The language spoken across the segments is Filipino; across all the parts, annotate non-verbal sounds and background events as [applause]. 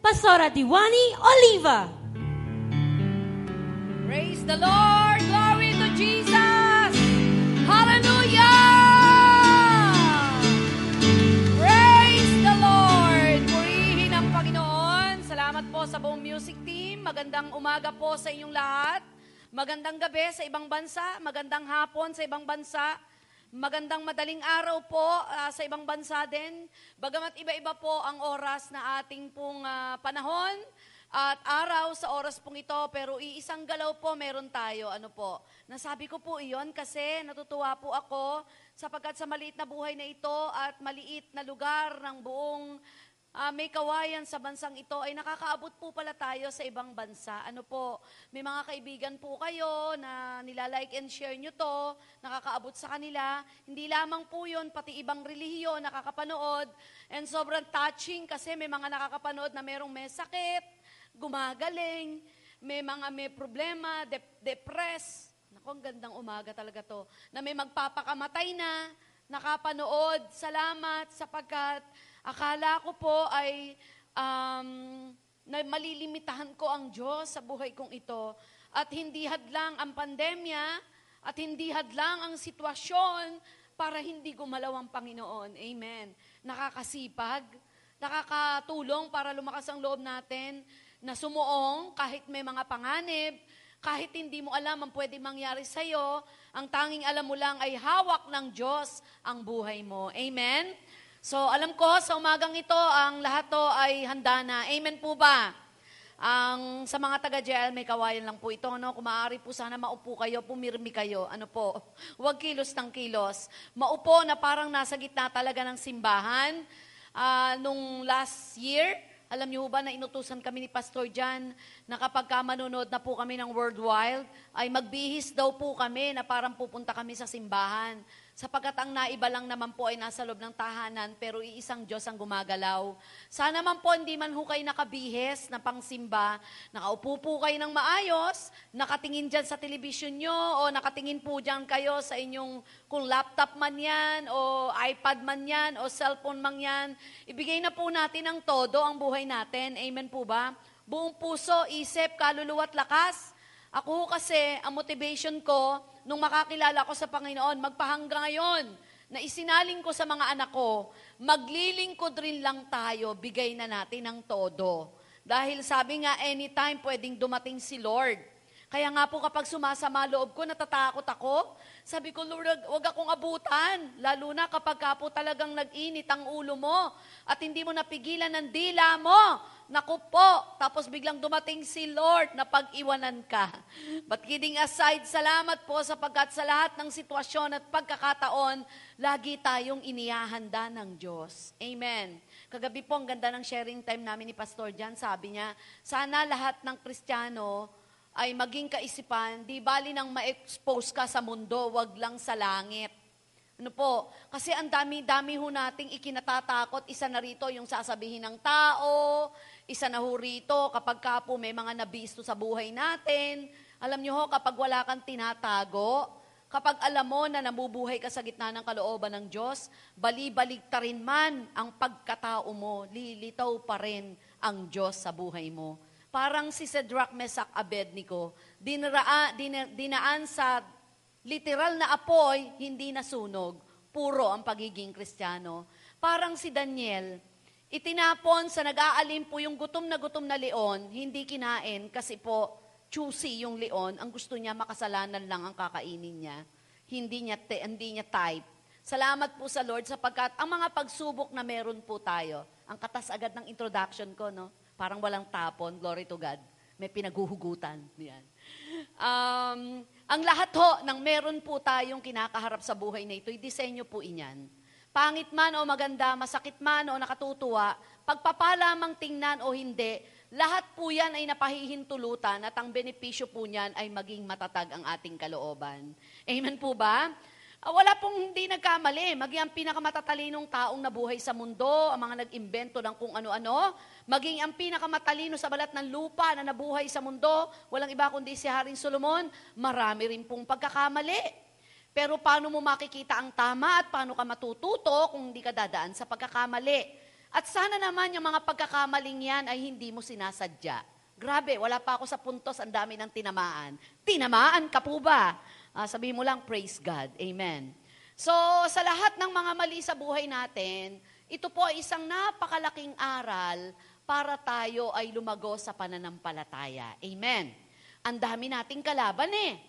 Pastora Diwani Oliva. Praise the Lord! Glory to Jesus! Hallelujah! Praise the Lord! Purihin ang Panginoon. Salamat po sa buong music team. Magandang umaga po sa inyong lahat. Magandang gabi sa ibang bansa. Magandang hapon sa ibang bansa. Magandang madaling araw po ah, sa ibang bansa din. Bagamat iba-iba po ang oras na ating pong ah, panahon at araw sa oras pong ito, pero iisang galaw po meron tayo. Ano po? Nasabi ko po iyon kasi natutuwa po ako sapagkat sa maliit na buhay na ito at maliit na lugar ng buong Ah, may kawayan sa bansang ito ay nakakaabot po pala tayo sa ibang bansa. Ano po, may mga kaibigan po kayo na nilalike and share nyo to, nakakaabot sa kanila. Hindi lamang po yun, pati ibang relihiyon nakakapanood. And sobrang touching kasi may mga nakakapanood na merong may sakit, gumagaling, may mga may problema, dep- depressed. Naku, ang gandang umaga talaga to. Na may magpapakamatay na, nakapanood. Salamat sapagkat akala ko po ay um, na malilimitahan ko ang Diyos sa buhay kong ito. At hindi hadlang ang pandemya at hindi hadlang ang sitwasyon para hindi gumalaw ang Panginoon. Amen. Nakakasipag, nakakatulong para lumakas ang loob natin na sumuong kahit may mga panganib, kahit hindi mo alam ang pwede mangyari sa'yo, ang tanging alam mo lang ay hawak ng Diyos ang buhay mo. Amen? So, alam ko, sa umagang ito, ang lahat to ay handa na. Amen po ba? Ang sa mga taga-JL, may kawayan lang po ito. No? Kung maaari po sana maupo kayo, pumirmi kayo. Ano po? [laughs] Huwag kilos ng kilos. Maupo na parang nasa gitna talaga ng simbahan. Ah, nung last year, alam niyo ba na inutusan kami ni Pastor Jan na kapag ka manonood na po kami ng World Wild, ay magbihis daw po kami na parang pupunta kami sa simbahan. Sapagkat ang naiba lang naman po ay nasa loob ng tahanan, pero iisang Diyos ang gumagalaw. Sana man po hindi man ho kayo nakabihes na pangsimba, nakaupo po kayo ng maayos, nakatingin dyan sa telebisyon nyo, o nakatingin po dyan kayo sa inyong, kung laptop man yan, o iPad man yan, o cellphone man yan. Ibigay na po natin ang todo ang buhay natin. Amen po ba? Buong puso, isip, kaluluwa at lakas. Ako kasi, ang motivation ko, nung makakilala ko sa Panginoon, magpahangga ngayon, na isinaling ko sa mga anak ko, maglilingkod rin lang tayo, bigay na natin ang todo. Dahil sabi nga, anytime pwedeng dumating si Lord. Kaya nga po kapag sumasama loob ko, natatakot ako. Sabi ko, Lord, wag akong abutan. Lalo na kapag ka po talagang nag-init ang ulo mo at hindi mo napigilan ng dila mo. Naku po, tapos biglang dumating si Lord na pag-iwanan ka. But kidding aside, salamat po sapagkat sa lahat ng sitwasyon at pagkakataon, lagi tayong inihahanda ng Diyos. Amen. Kagabi po, ang ganda ng sharing time namin ni Pastor Jan. Sabi niya, sana lahat ng Kristiyano ay maging kaisipan, di bali nang ma-expose ka sa mundo, wag lang sa langit. Ano po? Kasi ang dami-dami ho nating ikinatatakot. Isa na rito yung sasabihin ng tao, isa na ho rito kapag ka po may mga nabisto sa buhay natin. Alam nyo ho, kapag wala kang tinatago, kapag alam mo na nabubuhay ka sa gitna ng kalooban ng Diyos, bali-balik ta rin man ang pagkatao mo, lilitaw pa rin ang Diyos sa buhay mo. Parang si Cedric Mesak Abednego, dinraa, din, dinaan sa literal na apoy, hindi nasunog. Puro ang pagiging kristyano. Parang si Daniel, itinapon sa nag-aalim po yung gutom na gutom na leon, hindi kinain kasi po choosy yung leon, ang gusto niya makasalanan lang ang kakainin niya. Hindi niya, te, hindi niya type. Salamat po sa Lord sapagkat ang mga pagsubok na meron po tayo, ang katas agad ng introduction ko, no? Parang walang tapon, glory to God. May pinaguhugutan. Yan. Um, ang lahat ho ng meron po tayong kinakaharap sa buhay na ito, disenyo po inyan. Pangit man o maganda, masakit man o nakatutuwa, pagpapalamang tingnan o hindi, lahat po yan ay napahihintulutan at ang benepisyo po niyan ay maging matatag ang ating kalooban. Amen po ba? Ah, wala pong hindi nagkamali. Maging ang pinakamatalinong taong nabuhay sa mundo, ang mga nag-imbento ng kung ano-ano, maging ang pinakamatalino sa balat ng lupa na nabuhay sa mundo, walang iba kundi si Haring Solomon, marami rin pong pagkakamali. Pero paano mo makikita ang tama at paano ka matututo kung hindi ka dadaan sa pagkakamali? At sana naman yung mga pagkakamaling yan ay hindi mo sinasadya. Grabe, wala pa ako sa puntos, ang dami ng tinamaan. Tinamaan ka po ba? Ah, sabihin mo lang, praise God. Amen. So, sa lahat ng mga mali sa buhay natin, ito po ay isang napakalaking aral para tayo ay lumago sa pananampalataya. Amen. Ang dami nating kalaban eh.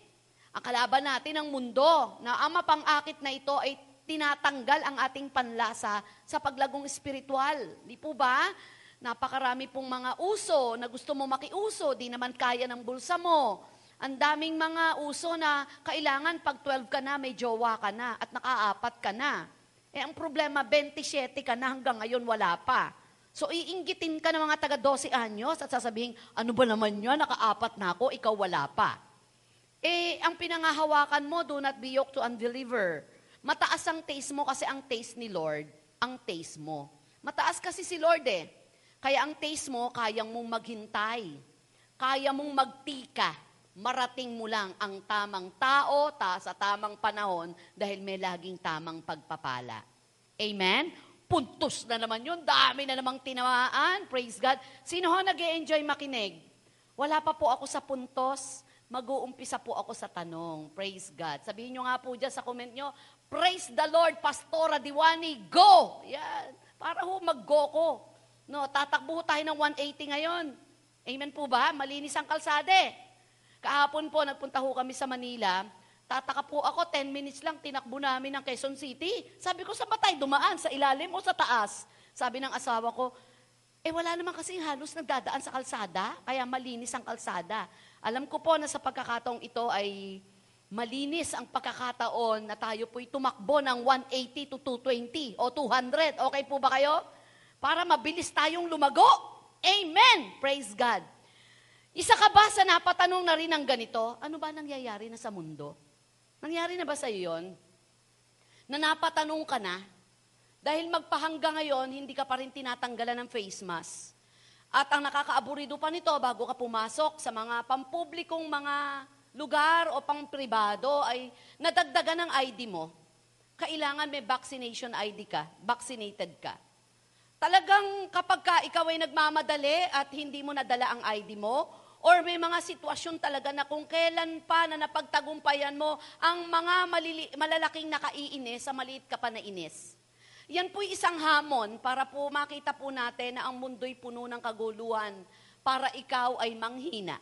Ang kalaban natin ang mundo na ang mapang-akit na ito ay tinatanggal ang ating panlasa sa paglagong espiritual. Di po ba? Napakarami pong mga uso na gusto mo makiuso, di naman kaya ng bulsa mo. Ang daming mga uso na kailangan pag 12 ka na, may jowa ka na at nakaapat ka na. Eh ang problema, 27 ka na hanggang ngayon wala pa. So iinggitin ka ng mga taga 12 anyos at sasabihin, ano ba naman yan, nakaapat na ako, ikaw wala pa. Eh, ang pinangahawakan mo, do not be yoked to unbeliever. Mataas ang taste mo kasi ang taste ni Lord, ang taste mo. Mataas kasi si Lord eh. Kaya ang taste mo, kayang mong maghintay. Kaya mong magtika. Marating mo lang ang tamang tao ta sa tamang panahon dahil may laging tamang pagpapala. Amen? Puntos na naman yun. Dami na namang tinamaan. Praise God. Sino ho nag enjoy makinig? Wala pa po ako sa puntos mag-uumpisa po ako sa tanong. Praise God. Sabihin nyo nga po dyan sa comment nyo, Praise the Lord, Pastora Diwani, go! Yan. Para ho mag-go ko. No, tatakbo tayo ng 180 ngayon. Amen po ba? Malinis ang kalsade. Kahapon po, nagpunta ho kami sa Manila. Tataka po ako, 10 minutes lang, tinakbo namin ng Quezon City. Sabi ko, sa batay, dumaan? Sa ilalim o sa taas? Sabi ng asawa ko, eh wala naman kasi halos nagdadaan sa kalsada, kaya malinis ang kalsada. Alam ko po na sa pagkakataong ito ay malinis ang pagkakataon na tayo po'y tumakbo ng 180 to 220 o 200. Okay po ba kayo? Para mabilis tayong lumago. Amen! Praise God. Isa ka ba sa napatanong na rin ng ganito? Ano ba nangyayari na sa mundo? Nangyari na ba sa iyo yun? Na napatanong ka na? Dahil magpahangga ngayon, hindi ka pa rin tinatanggalan ng face mask. At ang nakakaaburido pa nito, bago ka pumasok sa mga pampublikong mga lugar o pang pribado ay nadagdagan ng ID mo, kailangan may vaccination ID ka, vaccinated ka. Talagang kapag ka ikaw ay nagmamadali at hindi mo nadala ang ID mo, or may mga sitwasyon talaga na kung kailan pa na napagtagumpayan mo ang mga malili, malalaking nakaiinis sa maliit ka pa na inis. Yan po'y isang hamon para po makita po natin na ang mundo'y puno ng kaguluhan para ikaw ay manghina.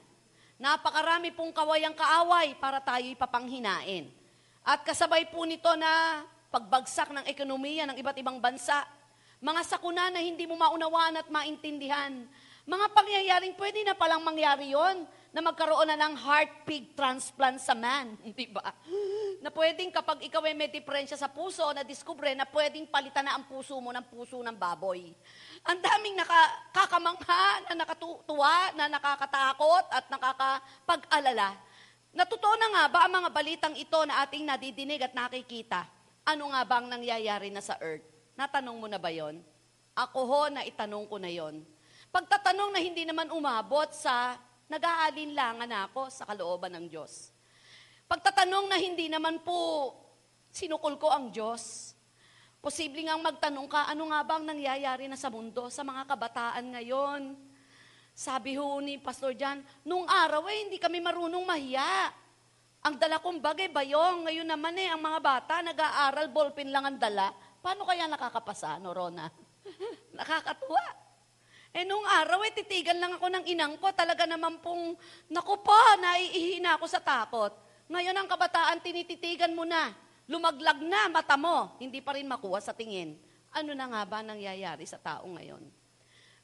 Napakarami pong kawayang kaaway para tayo'y papanghinain. At kasabay po nito na pagbagsak ng ekonomiya ng iba't ibang bansa, mga sakuna na hindi mo maunawaan at maintindihan, mga pangyayaring pwede na palang mangyari yon na magkaroon na ng heart pig transplant sa man. [laughs] Di ba? Na pwedeng kapag ikaw ay may diferensya sa puso, na diskubre na pwedeng palitan na ang puso mo ng puso ng baboy. Ang daming nakakamangha, na nakatuwa, na nakakatakot at nakakapag-alala. Natuto na nga ba ang mga balitang ito na ating nadidinig at nakikita? Ano nga bang nangyayari na sa earth? Natanong mo na ba yon? Ako ho na itanong ko na yon. Pagtatanong na hindi naman umabot sa nag-aalinlangan ako sa kalooban ng Diyos. Pagtatanong na hindi naman po sinukol ko ang Diyos. Posible nga magtanong ka, ano nga bang nangyayari na sa mundo, sa mga kabataan ngayon? Sabi ho ni Pastor Jan, nung araw eh, hindi kami marunong mahiya. Ang dala kong bagay, bayong. Ngayon naman eh, ang mga bata, nag-aaral, ballpen lang ang dala. Paano kaya nakakapasa, no, Rona? [laughs] Nakakatuwa. Eh, nung araw, eh, titigan lang ako ng inang ko. Talaga naman pong, naku po, naiihina ako sa takot. Ngayon ang kabataan, tinititigan mo na. Lumaglag na mata mo, hindi pa rin makuha sa tingin. Ano na nga ba nangyayari sa tao ngayon?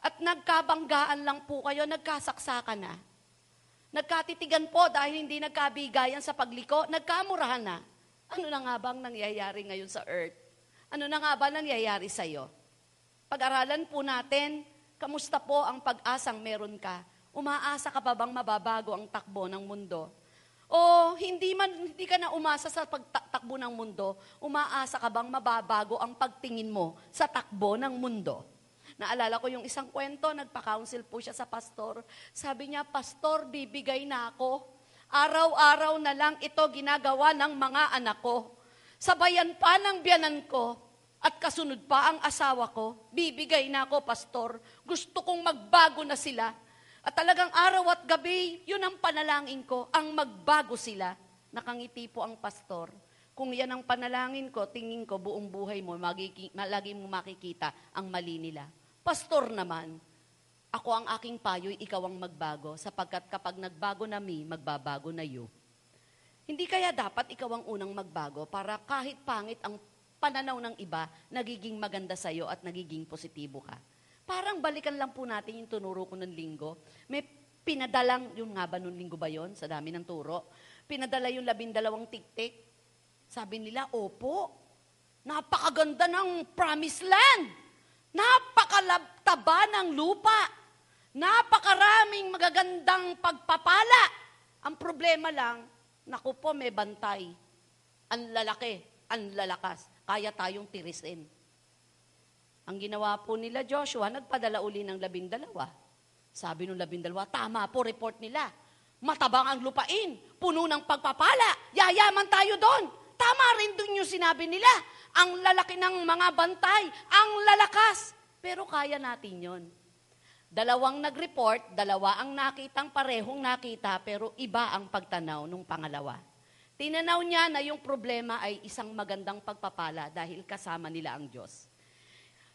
At nagkabanggaan lang po kayo, nagkasaksakan na. Nagkatitigan po dahil hindi nagkabigayan sa pagliko, nagkamurahan na. Ano na nga bang nangyayari ngayon sa earth? Ano na nga ba nangyayari sa iyo? Pag-aralan po natin Kamusta po ang pag-asang meron ka? Umaasa ka pa bang mababago ang takbo ng mundo? O hindi man hindi ka na umasa sa pagtakbo ng mundo, umaasa ka bang mababago ang pagtingin mo sa takbo ng mundo? Naalala ko yung isang kwento, nagpa-counsel po siya sa pastor. Sabi niya, Pastor, bibigay na ako. Araw-araw na lang ito ginagawa ng mga anak ko. Sabayan pa ng biyanan ko at kasunod pa ang asawa ko. Bibigay na ako, Pastor. Gusto kong magbago na sila. At talagang araw at gabi, yun ang panalangin ko, ang magbago sila. Nakangiti po ang pastor. Kung yan ang panalangin ko, tingin ko buong buhay mo, magiki, lagi mo makikita ang mali nila. Pastor naman, ako ang aking payo'y ikaw ang magbago, sapagkat kapag nagbago na mi, magbabago na you. Hindi kaya dapat ikaw ang unang magbago para kahit pangit ang pananaw ng iba, nagiging maganda sa'yo at nagiging positibo ka. Parang balikan lang po natin yung tunuro ko ng linggo. May pinadalang, yung nga ba nung linggo ba yon sa dami ng turo? Pinadala yung labindalawang tiktik. Sabi nila, opo, napakaganda ng promised land. Napakalabtaba ng lupa. Napakaraming magagandang pagpapala. Ang problema lang, naku po, may bantay. Ang lalaki, ang lalakas. Kaya tayong tirisin. Ang ginawa po nila Joshua, nagpadala uli ng labindalawa. Sabi ng labindalawa, tama po report nila. Matabang ang lupain, puno ng pagpapala, yayaman tayo doon. Tama rin doon yung sinabi nila. Ang lalaki ng mga bantay, ang lalakas. Pero kaya natin yon. Dalawang nag-report, dalawa ang nakitang parehong nakita, pero iba ang pagtanaw nung pangalawa. Tinanaw niya na yung problema ay isang magandang pagpapala dahil kasama nila ang Diyos.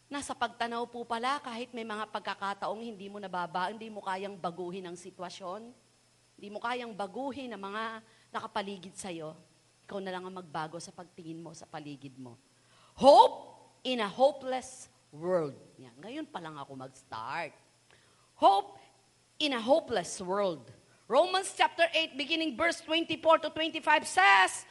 Nasa pagtanaw po pala, kahit may mga pagkakataong hindi mo nababa, hindi mo kayang baguhin ang sitwasyon, hindi mo kayang baguhin ang mga nakapaligid sa'yo, ikaw na lang ang magbago sa pagtingin mo sa paligid mo. Hope in a hopeless world. Yan. Ngayon pa lang ako mag-start. Hope in a hopeless world. Romans chapter 8, beginning verse 24 to 25 says,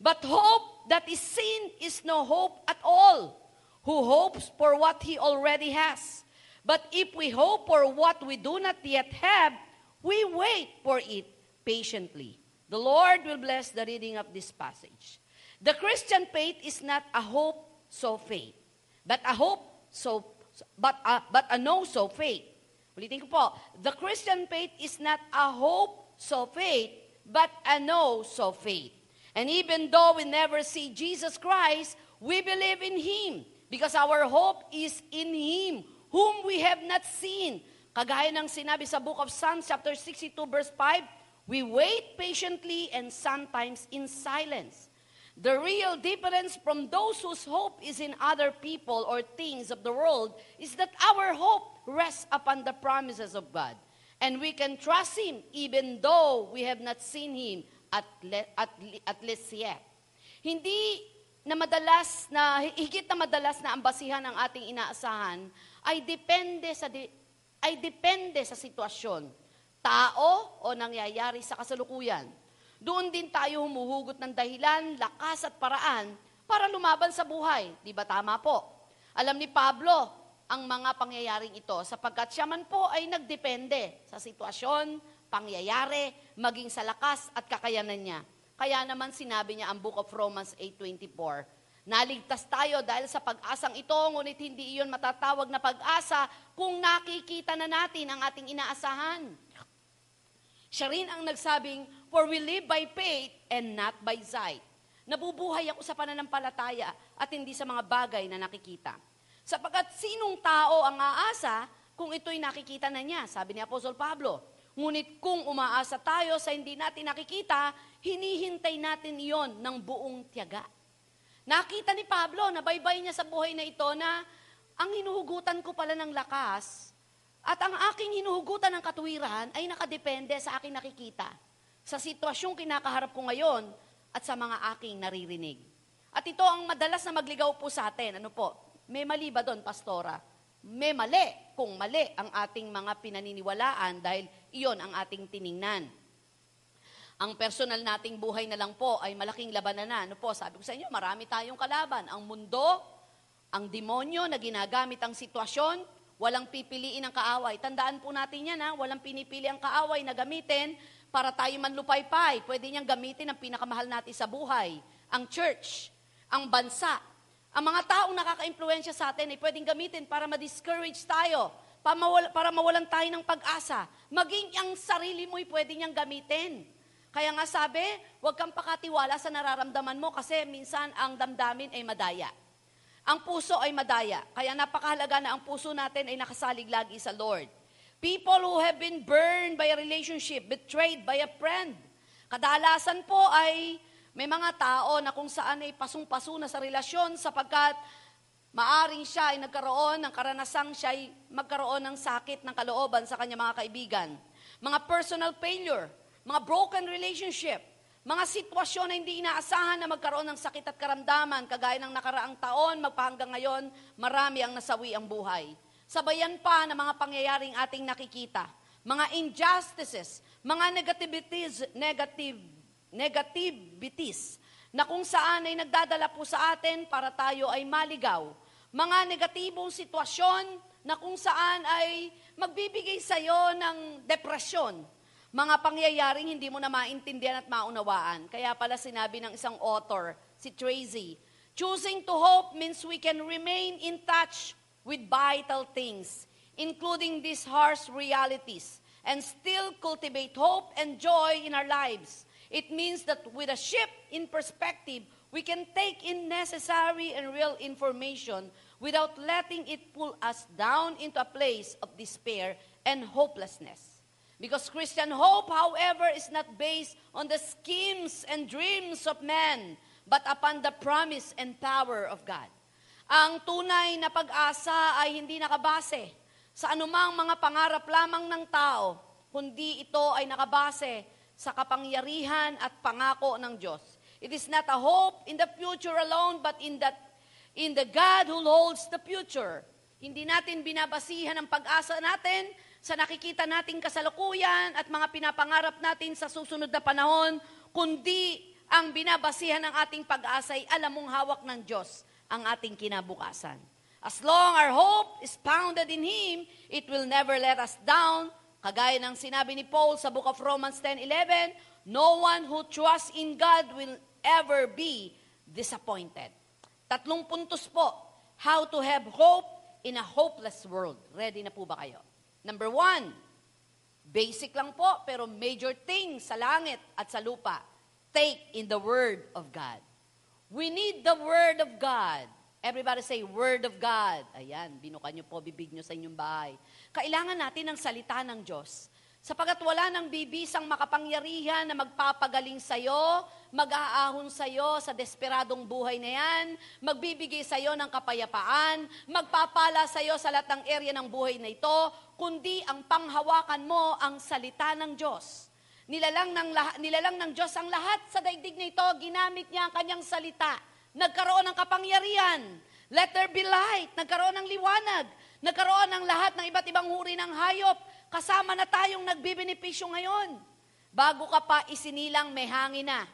But hope that is seen is no hope at all who hopes for what he already has. But if we hope for what we do not yet have, we wait for it patiently. The Lord will bless the reading of this passage. The Christian faith is not a hope so faith, but a hope so but a, but a no so faith. Ulitin ko po, the Christian faith is not a hope so faith, but a no so faith. And even though we never see Jesus Christ, we believe in Him Because our hope is in Him, whom we have not seen. Kagaya ng sinabi sa book of Psalms chapter 62 verse 5, we wait patiently and sometimes in silence. The real difference from those whose hope is in other people or things of the world is that our hope rests upon the promises of God. And we can trust Him even though we have not seen Him at, le- at, at least yet. Hindi na madalas na [laughs] higit na madalas na ang basihan ng ating inaasahan ay depende sa di, ay depende sa sitwasyon, tao o nangyayari sa kasalukuyan. Doon din tayo humuhugot ng dahilan, lakas at paraan para lumaban sa buhay. Di ba tama po? Alam ni Pablo ang mga pangyayaring ito sapagkat siya man po ay nagdepende sa sitwasyon, pangyayari, maging sa lakas at kakayanan niya. Kaya naman sinabi niya ang Book of Romans 8.24, Naligtas tayo dahil sa pag-asang ito, ngunit hindi iyon matatawag na pag-asa kung nakikita na natin ang ating inaasahan. Siya rin ang nagsabing, For we live by faith and not by sight. Nabubuhay ako sa pananampalataya at hindi sa mga bagay na nakikita. Sapagat sinong tao ang aasa kung ito'y nakikita na niya? Sabi ni Apostol Pablo, Ngunit kung umaasa tayo sa hindi natin nakikita, hinihintay natin iyon ng buong tiyaga. Nakita ni Pablo, na baybay niya sa buhay na ito na ang hinuhugutan ko pala ng lakas at ang aking hinuhugutan ng katuwiran ay nakadepende sa aking nakikita, sa sitwasyong kinakaharap ko ngayon at sa mga aking naririnig. At ito ang madalas na magligaw po sa atin. Ano po? May mali ba doon, Pastora? May mali kung mali ang ating mga pinaniniwalaan dahil iyon ang ating tiningnan. Ang personal nating buhay na lang po ay malaking labanan na. Ano po, sabi ko sa inyo, marami tayong kalaban. Ang mundo, ang demonyo na ginagamit ang sitwasyon Walang pipiliin ang kaaway. Tandaan po natin yan ha, walang pinipili ang kaaway na gamitin para tayo manlupaypay. Pwede niyang gamitin ang pinakamahal natin sa buhay, ang church, ang bansa. Ang mga taong nakaka-impluensya sa atin ay pwedeng gamitin para ma-discourage tayo, para, mawala, para mawalan tayo ng pag-asa. Maging ang sarili mo'y pwede niyang gamitin. Kaya nga sabi, huwag kang pakatiwala sa nararamdaman mo kasi minsan ang damdamin ay madaya. Ang puso ay madaya. Kaya napakahalaga na ang puso natin ay nakasalig lagi sa Lord. People who have been burned by a relationship, betrayed by a friend. Kadalasan po ay may mga tao na kung saan ay pasong-paso na sa relasyon sapagkat maaring siya ay nagkaroon ng karanasang siya ay magkaroon ng sakit ng kalooban sa kanyang mga kaibigan. Mga personal failure, mga broken relationship, mga sitwasyon na hindi inaasahan na magkaroon ng sakit at karamdaman, kagaya ng nakaraang taon, magpahanggang ngayon, marami ang nasawi ang buhay. Sabayan pa ng mga pangyayaring ating nakikita, mga injustices, mga negativities, negative, negativities, na kung saan ay nagdadala po sa atin para tayo ay maligaw. Mga negatibong sitwasyon na kung saan ay magbibigay sa iyo ng depresyon, mga pangyayaring hindi mo na maintindihan at maunawaan. Kaya pala sinabi ng isang author, si Tracy, choosing to hope means we can remain in touch with vital things, including these harsh realities, and still cultivate hope and joy in our lives. It means that with a shift in perspective, we can take in necessary and real information without letting it pull us down into a place of despair and hopelessness. Because Christian hope, however, is not based on the schemes and dreams of men, but upon the promise and power of God. Ang tunay na pag-asa ay hindi nakabase sa anumang mga pangarap lamang ng tao, kundi ito ay nakabase sa kapangyarihan at pangako ng Diyos. It is not a hope in the future alone, but in that in the God who holds the future. Hindi natin binabasihan ang pag-asa natin sa nakikita nating kasalukuyan at mga pinapangarap natin sa susunod na panahon, kundi ang binabasihan ng ating pag-asa ay alam mong hawak ng Diyos ang ating kinabukasan. As long our hope is founded in Him, it will never let us down. Kagaya ng sinabi ni Paul sa book of Romans 10:11, no one who trusts in God will ever be disappointed. Tatlong puntos po, how to have hope in a hopeless world. Ready na po ba kayo? Number one, basic lang po, pero major thing sa langit at sa lupa. Take in the Word of God. We need the Word of God. Everybody say, Word of God. Ayan, binuka niyo po bibig niyo sa inyong bahay. Kailangan natin ng salita ng Diyos. Sapagat wala nang bibisang makapangyarihan na magpapagaling sa'yo, mag-aahon sa'yo sa desperadong buhay na yan, magbibigay sa'yo ng kapayapaan, magpapala sa'yo sa lahat ng area ng buhay na ito, kundi ang panghawakan mo ang salita ng Diyos. Nilalang ng, nilalang ng Diyos ang lahat sa daigdig na ito, ginamit niya ang kanyang salita. Nagkaroon ng kapangyarihan. Let there be light. Nagkaroon ng liwanag. Nagkaroon ng lahat ng iba't ibang uri ng hayop. Kasama na tayong nagbibenepisyo ngayon. Bago ka pa isinilang, may hangin na.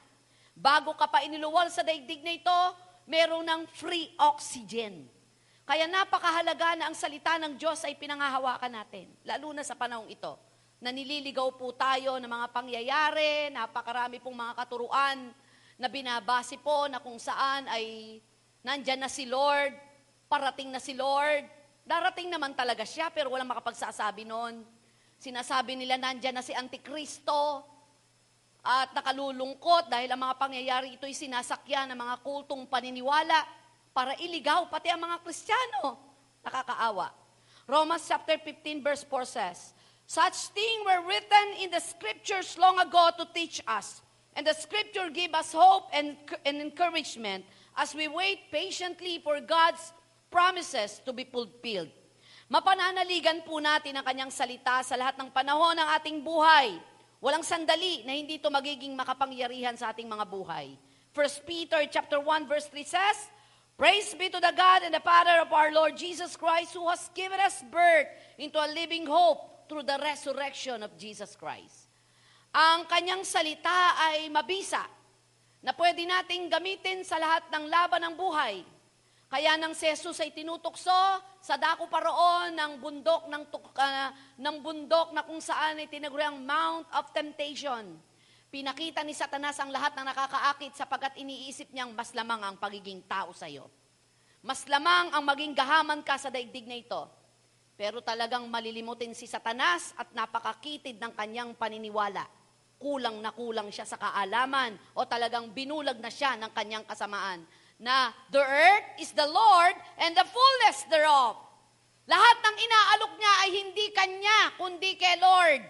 Bago ka pa iniluwal sa daigdig na ito, meron ng free oxygen. Kaya napakahalaga na ang salita ng Diyos ay pinangahawakan natin, lalo na sa panahong ito. Na nililigaw po tayo ng mga pangyayari, napakarami pong mga katuruan na binabase po na kung saan ay nandyan na si Lord, parating na si Lord, darating naman talaga siya pero walang makapagsasabi noon. Sinasabi nila nandyan na si Antikristo at nakalulungkot dahil ang mga pangyayari ito'y sinasakyan ng mga kultong paniniwala para iligaw pati ang mga Kristiyano. Nakakaawa. Romans chapter 15 verse 4 says, Such things were written in the scriptures long ago to teach us. And the scripture give us hope and, and encouragement as we wait patiently for God's promises to be fulfilled. Mapananaligan po natin ang kanyang salita sa lahat ng panahon ng ating buhay. Walang sandali na hindi ito magiging makapangyarihan sa ating mga buhay. 1 Peter chapter 1 verse 3 says, Praise be to the God and the Father of our Lord Jesus Christ who has given us birth into a living hope through the resurrection of Jesus Christ. Ang kanyang salita ay mabisa na pwede nating gamitin sa lahat ng laban ng buhay. Kaya nang si Jesus ay tinutukso sa dako paroon ng bundok ng, ah, ng bundok na kung saan ay tinaguri ang Mount of Temptation. Pinakita ni Satanas ang lahat ng nakakaakit sapagkat iniisip niyang mas lamang ang pagiging tao sa iyo. Mas lamang ang maging gahaman ka sa daigdig na ito. Pero talagang malilimutin si Satanas at napakakitid ng kanyang paniniwala. Kulang na kulang siya sa kaalaman o talagang binulag na siya ng kanyang kasamaan na the earth is the Lord and the fullness thereof. Lahat ng inaalok niya ay hindi kanya, kundi kay Lord.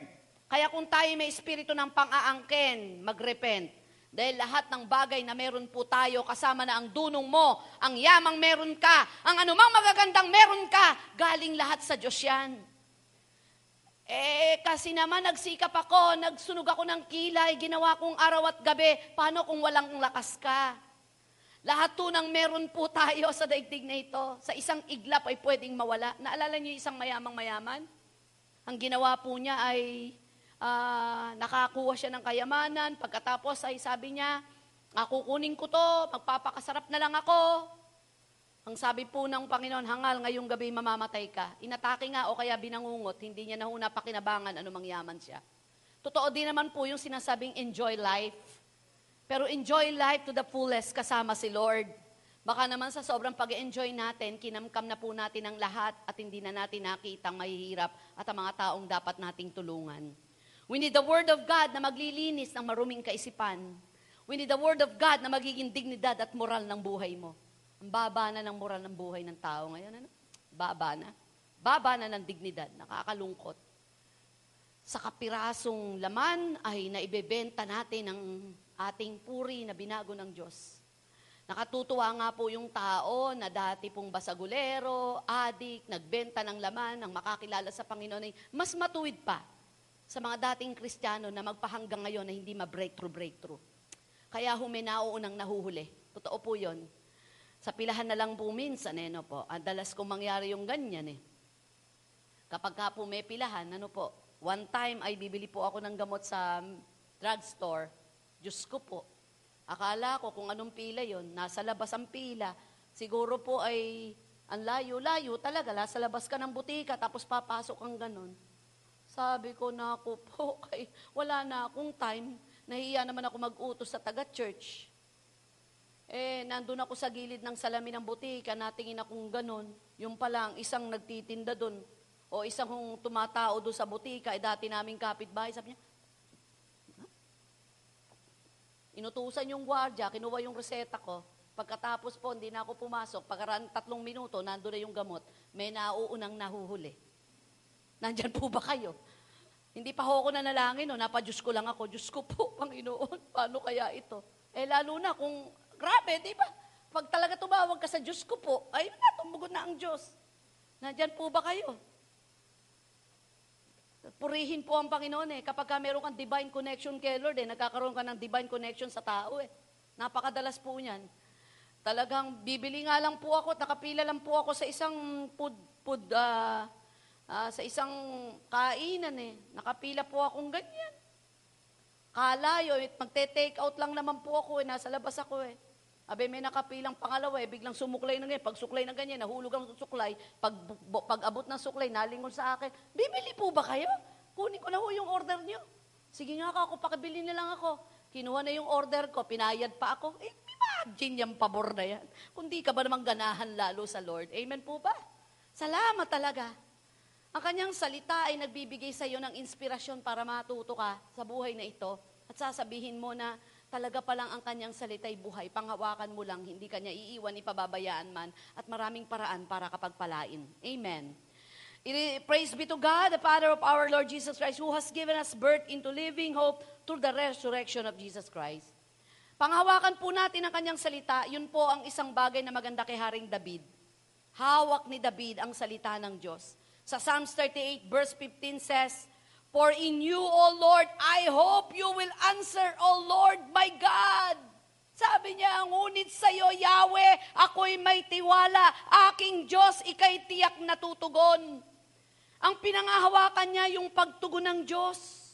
Kaya kung tayo may espiritu ng pang-aangkin, magrepent. Dahil lahat ng bagay na meron po tayo, kasama na ang dunong mo, ang yamang meron ka, ang anumang magagandang meron ka, galing lahat sa Diyos yan. Eh, kasi naman nagsikap ako, nagsunog ako ng kilay, ginawa kong araw at gabi, paano kung walang lakas ka? Lahat to ng meron po tayo sa daigdig na ito, sa isang iglap ay pwedeng mawala. Naalala niyo isang mayamang mayaman? Ang ginawa po niya ay ah, nakakuha siya ng kayamanan. Pagkatapos ay sabi niya, "Ah, kukunin ko to, magpapakasarap na lang ako. Ang sabi po ng Panginoon, hangal ngayong gabi mamamatay ka. Inatake nga o kaya binangungot, hindi niya na ho napakinabangan anumang yaman siya. Totoo din naman po yung sinasabing enjoy life. Pero enjoy life to the fullest kasama si Lord. Baka naman sa sobrang pag-enjoy natin, kinamkam na po natin ang lahat at hindi na natin nakita ang mahihirap at ang mga taong dapat nating tulungan. We need the Word of God na maglilinis ng maruming kaisipan. We need the Word of God na magiging dignidad at moral ng buhay mo. Ang baba na ng moral ng buhay ng tao ngayon. Ano? Baba na. Baba na ng dignidad. Nakakalungkot. Sa kapirasong laman ay naibebenta natin ang ating puri na binago ng Diyos. Nakatutuwa nga po yung tao na dati pong basagulero, adik, nagbenta ng laman, ang makakilala sa Panginoon ay mas matuwid pa sa mga dating Kristiyano na magpahanggang ngayon na hindi ma-breakthrough, breakthrough. Kaya huminao unang nahuhuli. Totoo po yon. Sa pilahan na lang po minsan, eh, no po. Ang dalas kong mangyari yung ganyan eh. Kapag ka po may pilahan, ano po, one time ay bibili po ako ng gamot sa drugstore. Diyos ko po. Akala ko kung anong pila yon, nasa labas ang pila. Siguro po ay ang layo-layo talaga. Nasa labas ka ng butika, tapos papasok kang ganon. Sabi ko na ako po, [laughs] kay, wala na akong time. Nahiya naman ako mag-utos sa taga-church. Eh, nandun ako sa gilid ng salamin ng butika, natingin akong ganon. Yung pala, ang isang nagtitinda doon, o isang kung tumatao doon sa butika, eh dati naming kapitbahay, sabi niya, inutusan yung gwardya, kinuha yung reseta ko. Pagkatapos po, hindi na ako pumasok. Pagkaraan tatlong minuto, nandun na yung gamot. May nauunang nahuhuli. Nandyan po ba kayo? Hindi pa ho ako nanalangin, no? napadiyos ko lang ako. Diyos ko po, Panginoon, paano kaya ito? Eh lalo na kung, grabe, di ba? Pag talaga tumawag ka sa Diyos ko po, ay na, tumugon na ang Diyos. Nandyan po ba kayo? Purihin po ang Panginoon eh. Kapag ka meron kang divine connection kay Lord eh, nagkakaroon ka ng divine connection sa tao eh. Napakadalas po niyan. Talagang bibili nga lang po ako, nakapila lang po ako sa isang food, food ah, ah, sa isang kainan eh. Nakapila po akong ganyan. Kalayo, eh, magte-take out lang naman po ako eh, nasa labas ako eh. Abe, may nakapilang pangalawa eh, biglang sumuklay ng ganyan. Pag suklay ng ganyan, nahulog ang suklay. Pag, bu- pag abot ng suklay, nalingon sa akin. Bibili po ba kayo? Kunin ko na ho yung order niyo. Sige nga ako, pakibili na lang ako. Kinuha na yung order ko, pinayad pa ako. Eh, imagine yung pabor na yan. Kung di ka ba namang ganahan lalo sa Lord. Amen po ba? Salamat talaga. Ang kanyang salita ay nagbibigay sa iyo ng inspirasyon para matuto ka sa buhay na ito. At sasabihin mo na talaga palang ang kanyang salita ay buhay. Panghawakan mo lang, hindi kanya iiwan, ipababayaan man. At maraming paraan para kapagpalain. Amen. Praise be to God, the Father of our Lord Jesus Christ, who has given us birth into living hope through the resurrection of Jesus Christ. Panghawakan po natin ang kanyang salita, yun po ang isang bagay na maganda kay Haring David. Hawak ni David ang salita ng Diyos. Sa Psalms 38 verse 15 says, For in you, O Lord, I hope you will answer, O Lord my God. Sabi niya, ngunit sa iyo, Yahweh, ako'y may tiwala. Aking Diyos, ikay tiyak na tutugon. Ang pinangahawakan niya yung pagtugon ng Diyos.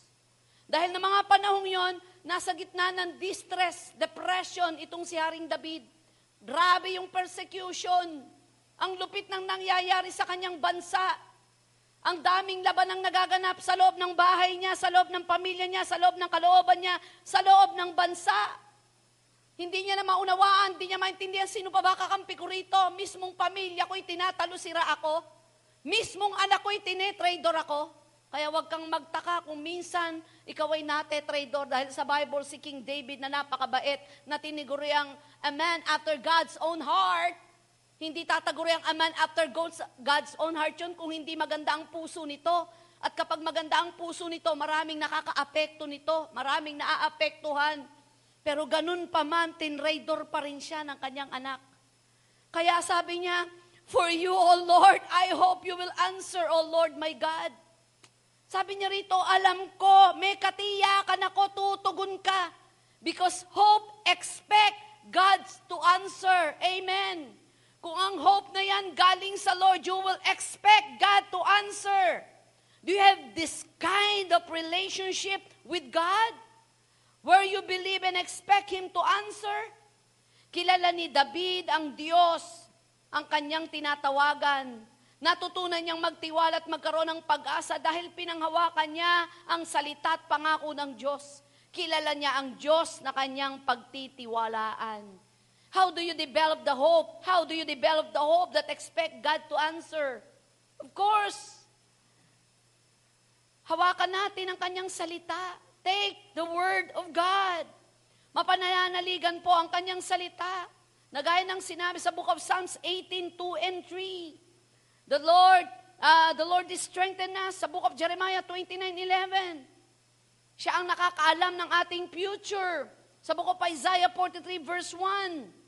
Dahil ng mga panahong yon, nasa gitna ng distress, depression, itong si Haring David. Grabe yung persecution. Ang lupit ng nangyayari sa kanyang bansa. Ang daming laban ang nagaganap sa loob ng bahay niya, sa loob ng pamilya niya, sa loob ng kalooban niya, sa loob ng bansa. Hindi niya na maunawaan, hindi niya maintindihan sino pa ba kakampi ko rito. Mismong pamilya ko'y tinatalo sira ako. Mismong anak ko'y tinetrador ako. Kaya huwag kang magtaka kung minsan ikaw ay nate-trader dahil sa Bible si King David na napakabait na tiniguriang a man after God's own heart. Hindi tataguri ang a man after God's, God's own heart yun kung hindi maganda ang puso nito. At kapag maganda ang puso nito, maraming nakaka-apekto nito, maraming naaapektuhan. Pero ganun pa man, tinraidor pa rin siya ng kanyang anak. Kaya sabi niya, For you, O Lord, I hope you will answer, O Lord my God. Sabi niya rito, alam ko, may katiyakan ako, tutugon ka. Because hope, expect God to answer. Amen. Kung ang hope na yan galing sa Lord, you will expect God to answer. Do you have this kind of relationship with God? Where you believe and expect Him to answer? Kilala ni David ang Diyos, ang kanyang tinatawagan. Natutunan niyang magtiwala at magkaroon ng pag-asa dahil pinanghawakan niya ang salita at pangako ng Diyos. Kilala niya ang Diyos na kanyang pagtitiwalaan. How do you develop the hope? How do you develop the hope that expect God to answer? Of course, hawakan natin ang kanyang salita. Take the word of God. Mapananaligan po ang kanyang salita. Nagaya ng sinabi sa book of Psalms 18, 2 and 3. The Lord, uh, the Lord is strengthened us sa book of Jeremiah 29, 11. Siya ang nakakaalam ng ating future. Sa book of Isaiah 43, verse 1.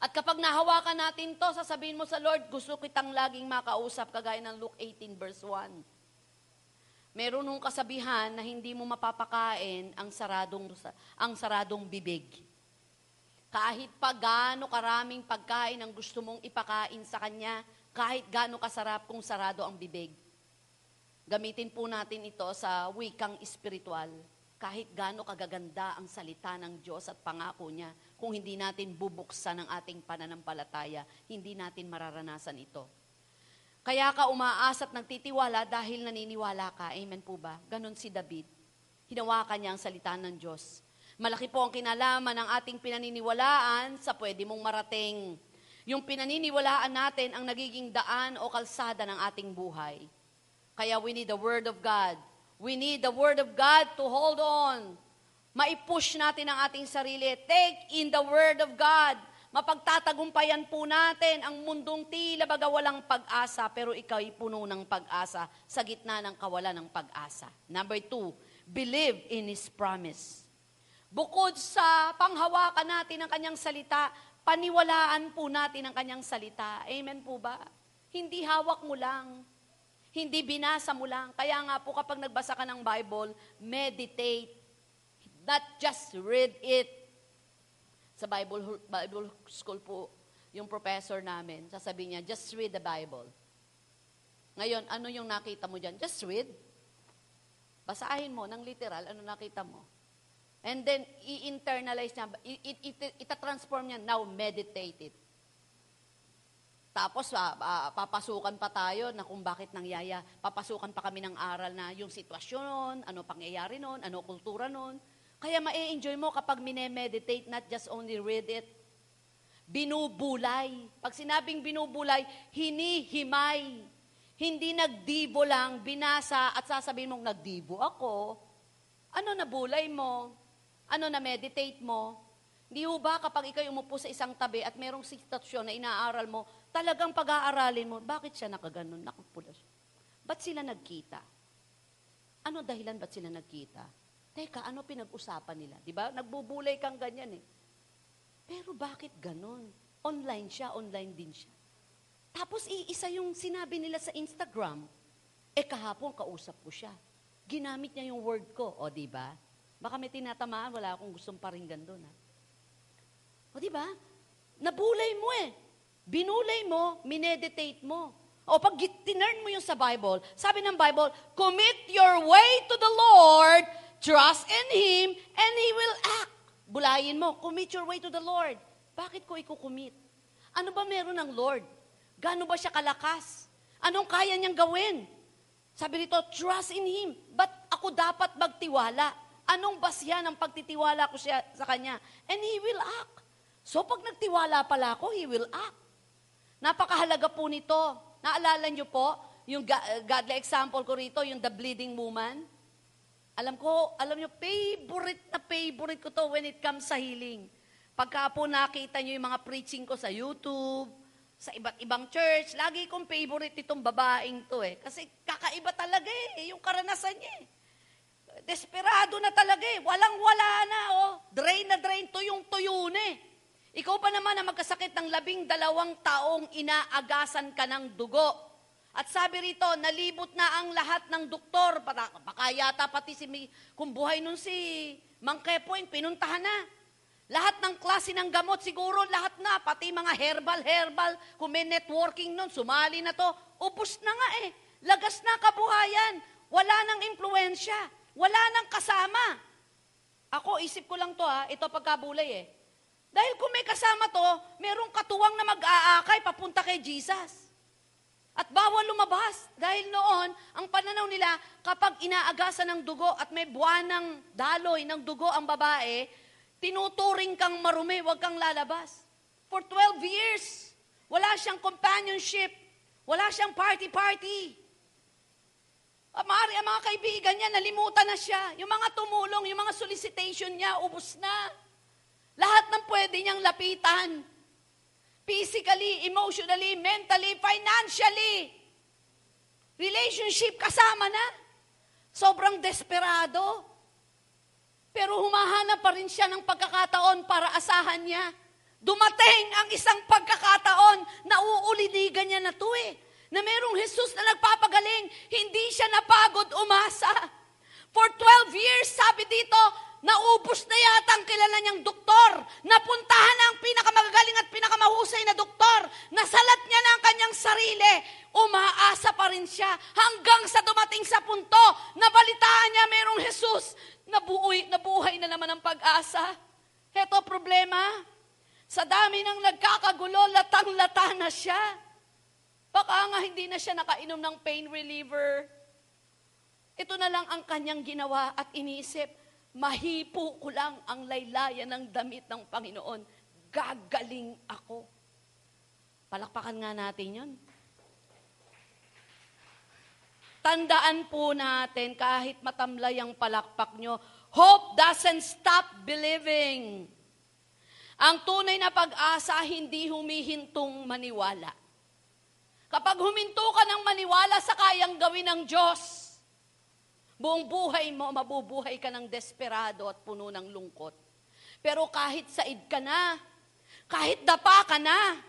At kapag nahawakan natin to, sasabihin mo sa Lord, gusto kitang laging makausap, kagaya ng Luke 18 verse 1. Meron nung kasabihan na hindi mo mapapakain ang saradong, ang saradong bibig. Kahit pa gaano karaming pagkain ang gusto mong ipakain sa Kanya, kahit gaano kasarap kung sarado ang bibig. Gamitin po natin ito sa wikang espiritual kahit gaano kagaganda ang salita ng Diyos at pangako niya, kung hindi natin bubuksan ang ating pananampalataya, hindi natin mararanasan ito. Kaya ka umaasa at nagtitiwala dahil naniniwala ka. Amen po ba? Ganon si David. Hinawakan niya ang salita ng Diyos. Malaki po ang kinalaman ng ating pinaniniwalaan sa pwede mong marating. Yung pinaniniwalaan natin ang nagiging daan o kalsada ng ating buhay. Kaya we need the Word of God We need the Word of God to hold on. Maipush natin ang ating sarili. Take in the Word of God. Mapagtatagumpayan po natin ang mundong tila baga walang pag-asa, pero ikaw ay puno ng pag-asa sa gitna ng kawalan ng pag-asa. Number two, believe in His promise. Bukod sa panghawakan natin ng kanyang salita, paniwalaan po natin ang kanyang salita. Amen po ba? Hindi hawak mo lang. Hindi binasa mo lang. Kaya nga po kapag nagbasa ka ng Bible, meditate. Not just read it. Sa Bible, Bible school po, yung professor namin, sasabihin niya, just read the Bible. Ngayon, ano yung nakita mo dyan? Just read. Basahin mo ng literal, ano nakita mo. And then, i-internalize niya, ita-transform niya, now meditate it. Tapos uh, uh, papasukan pa tayo na kung bakit nangyaya. Papasukan pa kami ng aral na yung sitwasyon, ano pangyayari noon, ano kultura noon. Kaya ma-enjoy mo kapag mine-meditate, not just only read it. Binubulay. Pag sinabing binubulay, hinihimay. Hindi nagdibo lang, binasa at sasabihin mong nagdibo ako. Ano na bulay mo? Ano na meditate mo? Hindi ba kapag ikaw umupo sa isang tabi at merong sitwasyon na inaaral mo, talagang pag-aaralin mo, bakit siya nakaganon, nakapula siya? Ba't sila nagkita? Ano dahilan ba't sila nagkita? Teka, ano pinag-usapan nila? Di ba? Nagbubulay kang ganyan eh. Pero bakit ganon? Online siya, online din siya. Tapos iisa yung sinabi nila sa Instagram. Eh kahapon kausap ko siya. Ginamit niya yung word ko. O di ba? Baka may tinatamaan, wala akong gustong paringgan doon. Ha? O di ba? Nabulay mo eh. Binulay mo, mineditate mo. O pag tinurn mo yung sa Bible, sabi ng Bible, commit your way to the Lord, trust in Him, and He will act. Bulayin mo, commit your way to the Lord. Bakit ko ikukumit? Ano ba meron ng Lord? Gaano ba siya kalakas? Anong kaya niyang gawin? Sabi rito, trust in Him. But ako dapat magtiwala? Anong basya ng pagtitiwala ko siya sa Kanya? And He will act. So pag nagtiwala pala ako, He will act. Napakahalaga po nito. Naalala niyo po, yung ga- godly example ko rito, yung the bleeding woman. Alam ko, alam niyo, favorite na favorite ko to when it comes sa healing. Pagka po nakita niyo yung mga preaching ko sa YouTube, sa iba't ibang church, lagi kong favorite itong babaeng to eh. Kasi kakaiba talaga eh, yung karanasan niya eh. Desperado na talaga eh. Walang-wala na, oh. Drain na drain, tuyong-tuyo na eh. Ikaw pa naman na magkasakit ng labing dalawang taong inaagasan ka ng dugo. At sabi rito, nalibot na ang lahat ng doktor. Baka, baka yata pati si, kung buhay nun si Mang Kepoin, pinuntahan na. Lahat ng klase ng gamot, siguro lahat na, pati mga herbal-herbal, kung may networking nun, sumali na to, ubus na nga eh. Lagas na kabuhayan. Wala nang impluensya. Wala nang kasama. Ako, isip ko lang to ha, ito pagkabulay eh. Dahil kung may kasama to, merong katuwang na mag-aakay papunta kay Jesus. At bawal lumabas. Dahil noon, ang pananaw nila, kapag inaagasan ng dugo at may buwan ng daloy ng dugo ang babae, tinuturing kang marumi, huwag kang lalabas. For 12 years, wala siyang companionship. Wala siyang party-party. Ah, Maaari ang mga kaibigan niya, nalimutan na siya. Yung mga tumulong, yung mga solicitation niya, ubus na. Lahat ng pwede niyang lapitan. Physically, emotionally, mentally, financially. Relationship kasama na. Sobrang desperado. Pero humahanap pa rin siya ng pagkakataon para asahan niya. Dumating ang isang pagkakataon na uulinigan niya na to eh. Na merong Jesus na nagpapagaling, hindi siya napagod umasa. For 12 years, sabi dito, naubos na yata ang kilala niyang doktor. Napuntahan na ang pinakamagagaling at pinakamahusay na doktor. Nasalat niya na ang kanyang sarili. Umaasa pa rin siya hanggang sa dumating sa punto na balitaan niya merong Jesus. Nabuhay, nabuhay na naman ang pag-asa. Heto problema. Sa dami ng nagkakagulo, latang-lata na siya. Baka nga hindi na siya nakainom ng pain reliever. Ito na lang ang kanyang ginawa at iniisip, mahipo ko lang ang laylayan ng damit ng Panginoon. Gagaling ako. Palakpakan nga natin yon. Tandaan po natin, kahit matamlay ang palakpak nyo, hope doesn't stop believing. Ang tunay na pag-asa, hindi humihintong maniwala. Kapag huminto ka ng maniwala sa kayang gawin ng Diyos, buong buhay mo, mabubuhay ka ng desperado at puno ng lungkot. Pero kahit said ka na, kahit dapa ka na,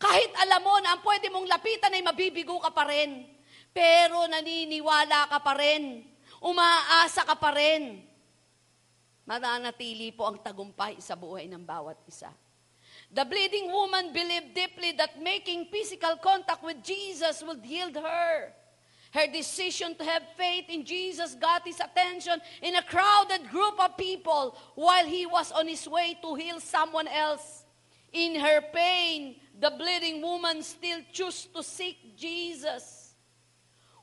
kahit alam mo na ang pwede mong lapitan ay mabibigo ka pa rin, pero naniniwala ka pa rin, umaasa ka pa rin, mananatili po ang tagumpay sa buhay ng bawat isa. The bleeding woman believed deeply that making physical contact with Jesus would heal her. Her decision to have faith in Jesus got his attention in a crowded group of people while he was on his way to heal someone else. In her pain, the bleeding woman still chose to seek Jesus.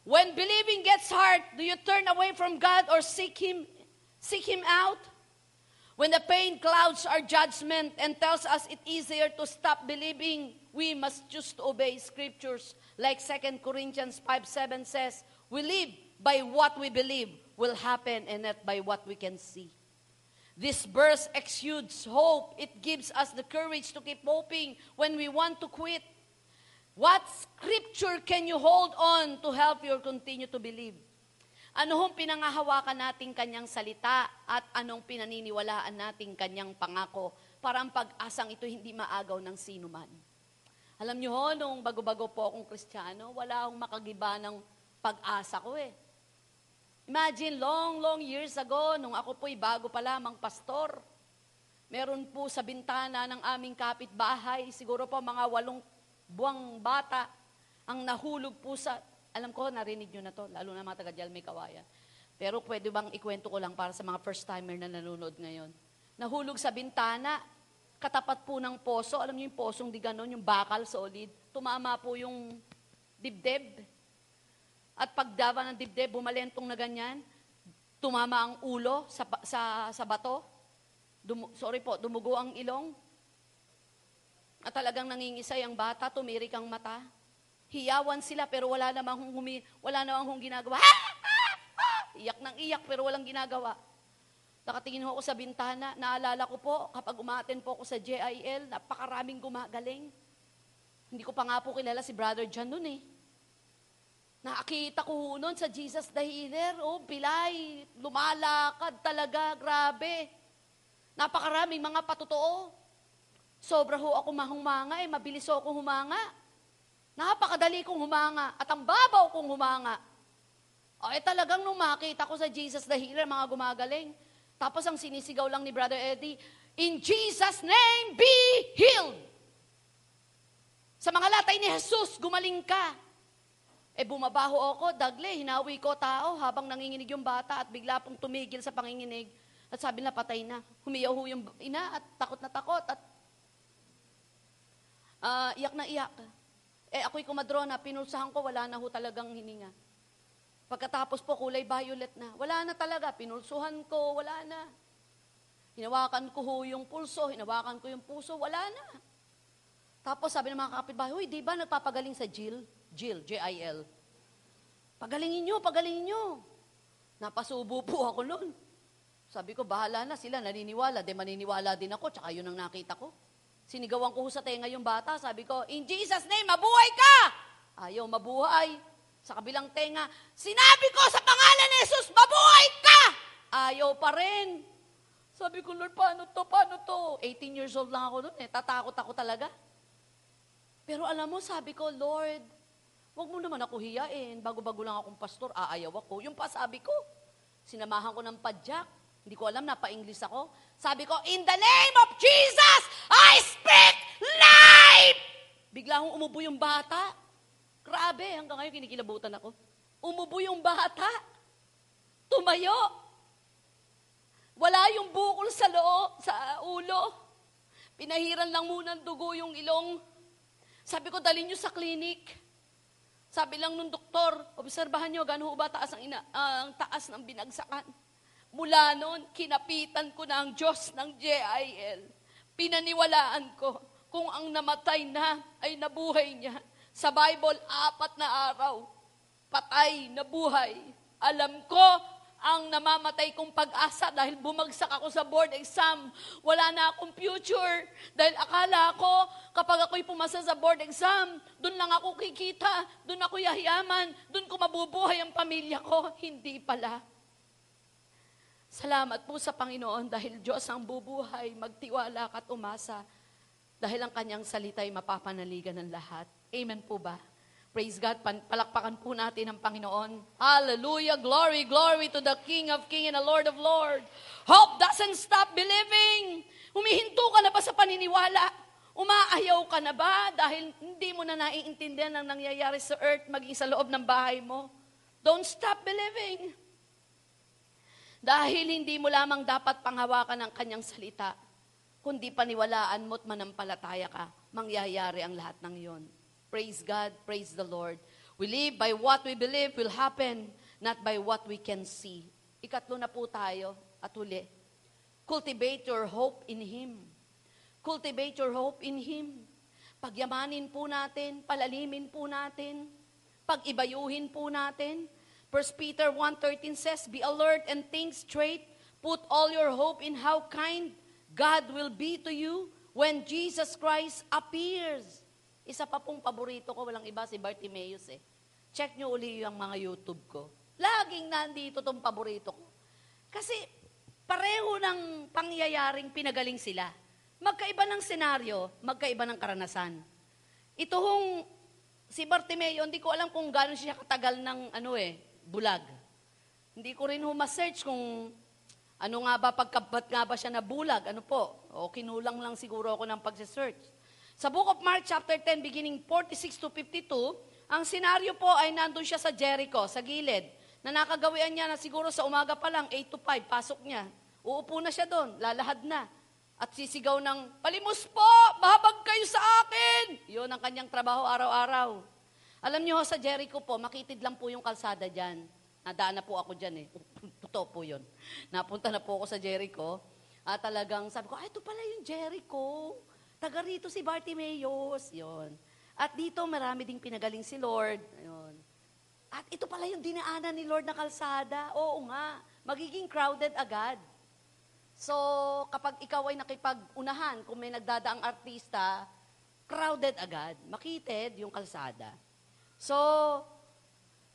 When believing gets hard, do you turn away from God or seek him seek him out? When the pain clouds our judgment and tells us it's easier to stop believing, we must choose to obey scriptures. Like 2 Corinthians 5 7 says, We live by what we believe will happen and not by what we can see. This verse exudes hope. It gives us the courage to keep hoping when we want to quit. What scripture can you hold on to help you continue to believe? Ano hong pinangahawakan nating kanyang salita at anong pinaniniwalaan nating kanyang pangako para ang pag-asang ito hindi maagaw ng sino man. Alam niyo ho, nung bago-bago po akong kristyano, wala akong makagiba ng pag-asa ko eh. Imagine, long, long years ago, nung ako po'y bago pa lamang pastor, meron po sa bintana ng aming kapitbahay, siguro po mga walong buwang bata, ang nahulog po sa, alam ko, narinig nyo na to, lalo na mga taga may kawayan. Pero pwede bang ikwento ko lang para sa mga first-timer na nanonood ngayon. Nahulog sa bintana, katapat po ng poso. Alam niyo yung posong di ganon, yung bakal solid. Tumama po yung dibdib. At pagdava ng dibdib, bumalentong na ganyan. Tumama ang ulo sa, sa, sa bato. Dumu- sorry po, dumugo ang ilong. At talagang nangingisay ang bata, tumirik ang mata. Hiyawan sila pero wala namang humi, wala namang hung ginagawa. Iyak ng iyak pero walang ginagawa. Nakatingin ho ako sa bintana, naalala ko po, kapag umaten po ako sa JIL, napakaraming gumagaling. Hindi ko pa nga po kilala si Brother John noon eh. Nakakita ko noon sa Jesus the Healer, oh, pilay, lumalakad talaga, grabe. Napakaraming mga patotoo. Sobra ho ako mahumanga eh, mabilis ho ako humanga. Napakadali kong humanga at ang babaw kong humanga. Ay talagang nung makita ko sa Jesus the Healer, mga gumagaling. Tapos ang sinisigaw lang ni Brother Eddie, In Jesus' name, be healed! Sa mga latay ni Jesus, gumaling ka. Eh bumabaho ako, dagle, hinawi ko tao habang nanginginig yung bata at bigla pong tumigil sa panginginig. At sabi na patay na. Humiyaw ho yung ina at takot na takot at ah, iyak na iyak. Eh ako'y kumadrona, pinulsahan ko, wala na ho talagang hininga. Pagkatapos po, kulay violet na. Wala na talaga, pinulsuhan ko, wala na. Hinawakan ko ho yung pulso, hinawakan ko yung puso, wala na. Tapos sabi ng mga kapitbahay, Uy, di ba nagpapagaling sa Jill? Jill, J-I-L. Pagalingin nyo, pagalingin nyo. Napasubo po ako noon. Sabi ko, bahala na sila, naniniwala. De maniniwala din ako, tsaka yun ang nakita ko. Sinigawan ko sa tenga yung bata. Sabi ko, in Jesus name, mabuhay ka! Ayaw mabuhay. Sa kabilang tenga, sinabi ko sa pangalan ni Jesus, mabuhay ka! Ayaw pa rin. Sabi ko, Lord, paano to, paano to? 18 years old lang ako noon eh. Tatakot ako talaga. Pero alam mo, sabi ko, Lord, wag mo naman ako hiyain. Bago-bago lang akong pastor, aayaw ako. Yung pa sabi ko, sinamahan ko ng padyak. Hindi ko alam, napa-English ako. Sabi ko, in the name of Jesus, I speak life! Bigla akong umubo yung bata. Grabe, hanggang ngayon kinikilabutan ako. Umubo yung bata. Tumayo. Wala yung bukol sa loo, sa ulo. Pinahiran lang muna ng dugo yung ilong. Sabi ko, dalhin nyo sa clinic. Sabi lang nung doktor, obserbahan nyo, gano'n ba taas ang, ina, ah, ang taas ng binagsakan. Mula noon, kinapitan ko na ang Diyos ng JIL. Pinaniwalaan ko kung ang namatay na ay nabuhay niya. Sa Bible, apat na araw, patay na buhay. Alam ko ang namamatay kong pag-asa dahil bumagsak ako sa board exam. Wala na akong future. Dahil akala ko, kapag ako'y pumasa sa board exam, doon lang ako kikita, doon ako yayaman, doon ko mabubuhay ang pamilya ko. Hindi pala. Salamat po sa Panginoon dahil Diyos ang bubuhay, magtiwala ka at umasa dahil ang kanyang salita ay mapapanaligan ng lahat. Amen po ba? Praise God. Palakpakan po natin ang Panginoon. Hallelujah. Glory, glory to the King of Kings and the Lord of Lords. Hope doesn't stop believing. Humihinto ka na ba sa paniniwala? Umaayaw ka na ba dahil hindi mo na naiintindihan ang nangyayari sa earth maging sa loob ng bahay mo? Don't stop believing. Dahil hindi mo lamang dapat panghawakan ang kanyang salita, kundi paniwalaan mo't manampalataya ka, mangyayari ang lahat ng iyon. Praise God, praise the Lord. We live by what we believe will happen, not by what we can see. Ikatlo na po tayo at huli. Cultivate your hope in Him. Cultivate your hope in Him. Pagyamanin po natin, palalimin po natin, pagibayuhin po natin. 1 Peter 1.13 says, Be alert and think straight. Put all your hope in how kind God will be to you when Jesus Christ appears. Isa pa pong paborito ko, walang iba, si Bartimeus eh. Check nyo uli yung mga YouTube ko. Laging nandito tong paborito ko. Kasi pareho ng pangyayaring pinagaling sila. Magkaiba ng senaryo, magkaiba ng karanasan. Ito hong si Bartimeo, hindi ko alam kung gano'n siya katagal ng ano eh, bulag. Hindi ko rin huma-search kung ano nga ba, pagkabat nga ba siya na bulag, ano po. O kinulang lang siguro ako ng pagsisearch. Sa Book of Mark chapter 10, beginning 46 to 52, ang senaryo po ay nandun siya sa Jericho, sa gilid, na nakagawian niya na siguro sa umaga pa lang, 8 to 5, pasok niya. Uupo na siya doon, lalahad na. At sisigaw ng, palimos po, mahabag kayo sa akin. Yun ang kanyang trabaho araw-araw. Alam niyo sa Jericho po, makitid lang po yung kalsada dyan. Nadaan na po ako dyan eh. [laughs] Totoo po yun. Napunta na po ako sa Jericho. At talagang sabi ko, ay, ito pala yung Jericho. Taga rito si Bartimeus. Yun. At dito marami ding pinagaling si Lord. Ayun. At ito pala yung dinaanan ni Lord na kalsada. Oo nga, magiging crowded agad. So, kapag ikaw ay nakipag-unahan, kung may nagdadaang artista, crowded agad. Makitid yung kalsada. So,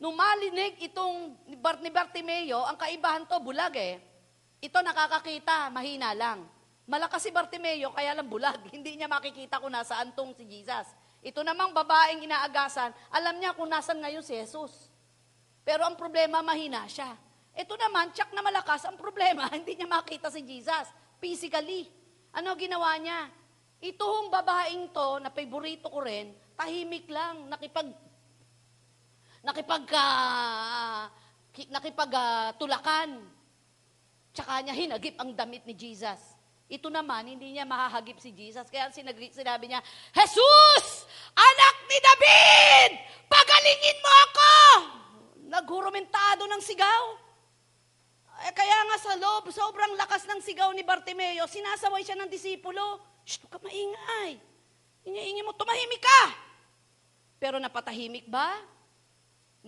nung malinig itong ni Bart- ni Bartimeo, ang kaibahan to, bulag eh. Ito nakakakita, mahina lang. Malakas si Bartimeo, kaya lang bulag. [laughs] Hindi niya makikita kung nasaan tong si Jesus. Ito namang babaeng inaagasan, alam niya kung nasan ngayon si Jesus. Pero ang problema, mahina siya. Ito naman, tsak na malakas, ang problema, [laughs] hindi niya makita si Jesus physically. Ano ginawa niya? Ito hong babaeng to, na favorito ko rin, tahimik lang, nakipag, nakipag, uh, nakipag ah, tulakan. Tsaka niya hinagip ang damit ni Jesus. Ito naman, hindi niya mahahagip si Jesus. Kaya sinag- sinabi niya, Jesus! Anak ni David! Pagalingin mo ako! Naghurumentado ng sigaw. Eh, kaya nga sa loob, sobrang lakas ng sigaw ni Bartimeo, sinasaway siya ng disipulo. Shh, ka maingay. Ingi-ingi mo, tumahimik ka! Pero napatahimik ba?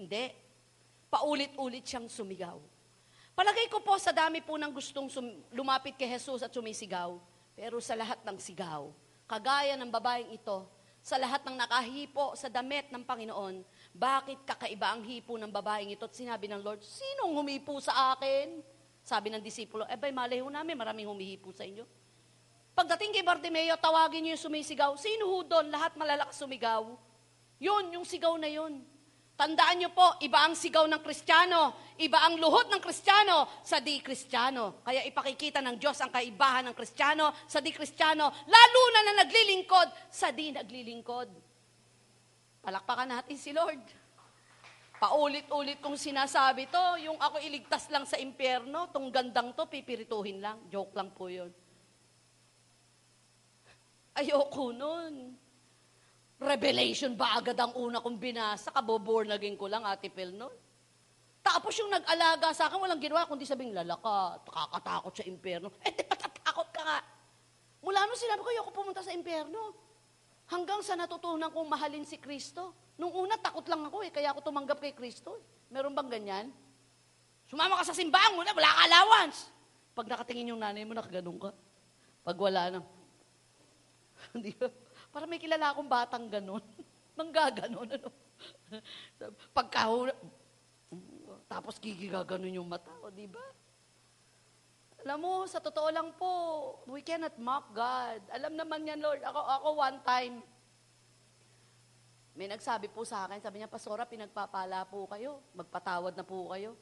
Hindi. Paulit-ulit siyang sumigaw. Palagay ko po sa dami po ng gustong lumapit kay Jesus at sumisigaw, pero sa lahat ng sigaw, kagaya ng babaeng ito, sa lahat ng nakahipo sa damit ng Panginoon, bakit kakaiba ang hipo ng babaeng ito? At sinabi ng Lord, sinong humipo sa akin? Sabi ng disipulo, eh ba'y malay ho namin, maraming humihipo sa inyo. Pagdating kay Bartimeo, tawagin niyo yung sumisigaw. Sino doon? Lahat malalakas sumigaw. Yun, yung sigaw na yun. Tandaan niyo po, iba ang sigaw ng Kristiyano, iba ang luhod ng Kristiyano sa di-Kristiyano. Kaya ipakikita ng Diyos ang kaibahan ng Kristiyano sa di-Kristiyano, lalo na na naglilingkod sa di-naglilingkod. Palakpakan natin si Lord. Paulit-ulit kong sinasabi to, yung ako iligtas lang sa impyerno, tong gandang to, pipirituhin lang. Joke lang po yun. Ayoko nun. Revelation ba agad ang una kong binasa? Kaboborn naging ko lang, Ate Pel, no? Tapos yung nag-alaga sa akin, walang ginawa, kundi sabing lalaka, kakatakot sa impyerno. Eh, di patatakot ka nga. Mula nung sinabi ko, ayoko pumunta sa impyerno. Hanggang sa natutunan kong mahalin si Kristo. Nung una, takot lang ako eh, kaya ako tumanggap kay Kristo. Eh. Meron bang ganyan? Sumama ka sa simbahan muna, wala ka allowance. Pag nakatingin yung nanay mo, nakaganon ka. Pag wala na, [laughs] hindi ba? Para may kilala akong batang ganon. Nanggaganon, [laughs] ano? [laughs] Pagka, tapos gigigaganon yung mata, o di ba? Alam mo, sa totoo lang po, we cannot mock God. Alam naman yan, Lord. Ako, ako one time, may nagsabi po sa akin, sabi niya, Pastora, pinagpapala po kayo. Magpatawad na po kayo.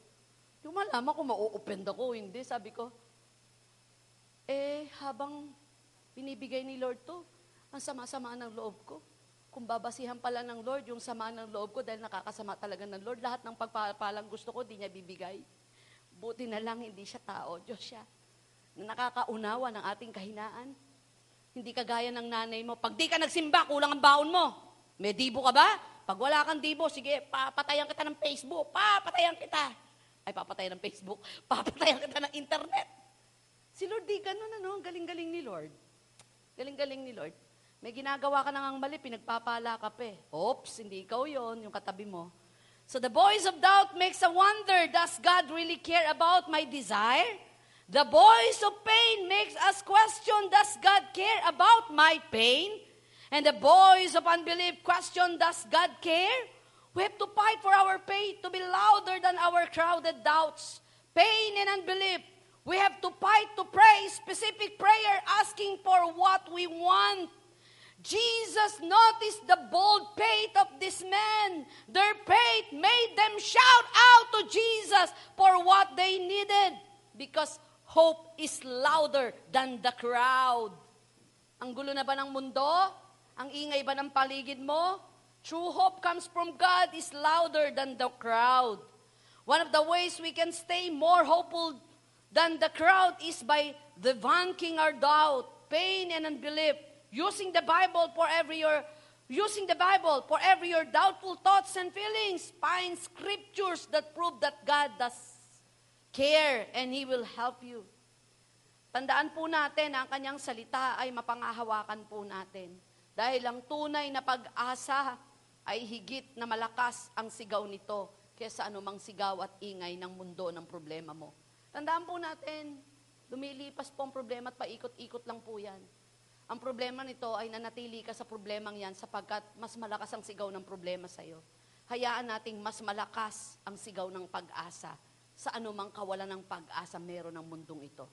Yung malaman ko, mau-offend ako, hindi. Sabi ko, eh, habang binibigay ni Lord to, ang sama-sama ng loob ko. Kung babasihan pala ng Lord yung sama ng loob ko dahil nakakasama talaga ng Lord, lahat ng pagpapalang gusto ko, di niya bibigay. Buti na lang hindi siya tao, Diyos siya. Na nakakaunawa ng ating kahinaan. Hindi kagaya ng nanay mo. Pag di ka nagsimba, kulang ang baon mo. May dibo ka ba? Pag wala kang dibo, sige, papatayan kita ng Facebook. Papatayan kita. Ay, papatayan ng Facebook. [laughs] Papatayan kita ng internet. Si Lord, di ganun, ano? Galing-galing ni Lord. Galing-galing ni Lord. May ginagawa ka nang mali, pinagpapala ka pa eh. Oops, hindi ikaw yon yung katabi mo. So the voice of doubt makes a wonder, does God really care about my desire? The voice of pain makes us question, does God care about my pain? And the voice of unbelief question, does God care? We have to fight for our faith to be louder than our crowded doubts. Pain and unbelief. We have to fight to pray specific prayer asking for what we want. Jesus noticed the bold faith of this men. Their faith made them shout out to Jesus for what they needed because hope is louder than the crowd. Ang gulo na ba ng mundo? Ang ingay ba ng paligid mo? True hope comes from God is louder than the crowd. One of the ways we can stay more hopeful than the crowd is by debunking our doubt. pain and unbelief, using the Bible for every your using the Bible for every your doubtful thoughts and feelings. Find scriptures that prove that God does care and He will help you. Tandaan po natin ang kanyang salita ay mapangahawakan po natin. Dahil ang tunay na pag-asa ay higit na malakas ang sigaw nito kaysa anumang sigaw at ingay ng mundo ng problema mo. Tandaan po natin, lumilipas po ang problema at paikot-ikot lang po yan. Ang problema nito ay nanatili ka sa problemang yan sapagkat mas malakas ang sigaw ng problema sa iyo. Hayaan nating mas malakas ang sigaw ng pag-asa sa anumang kawalan ng pag-asa meron ng mundong ito.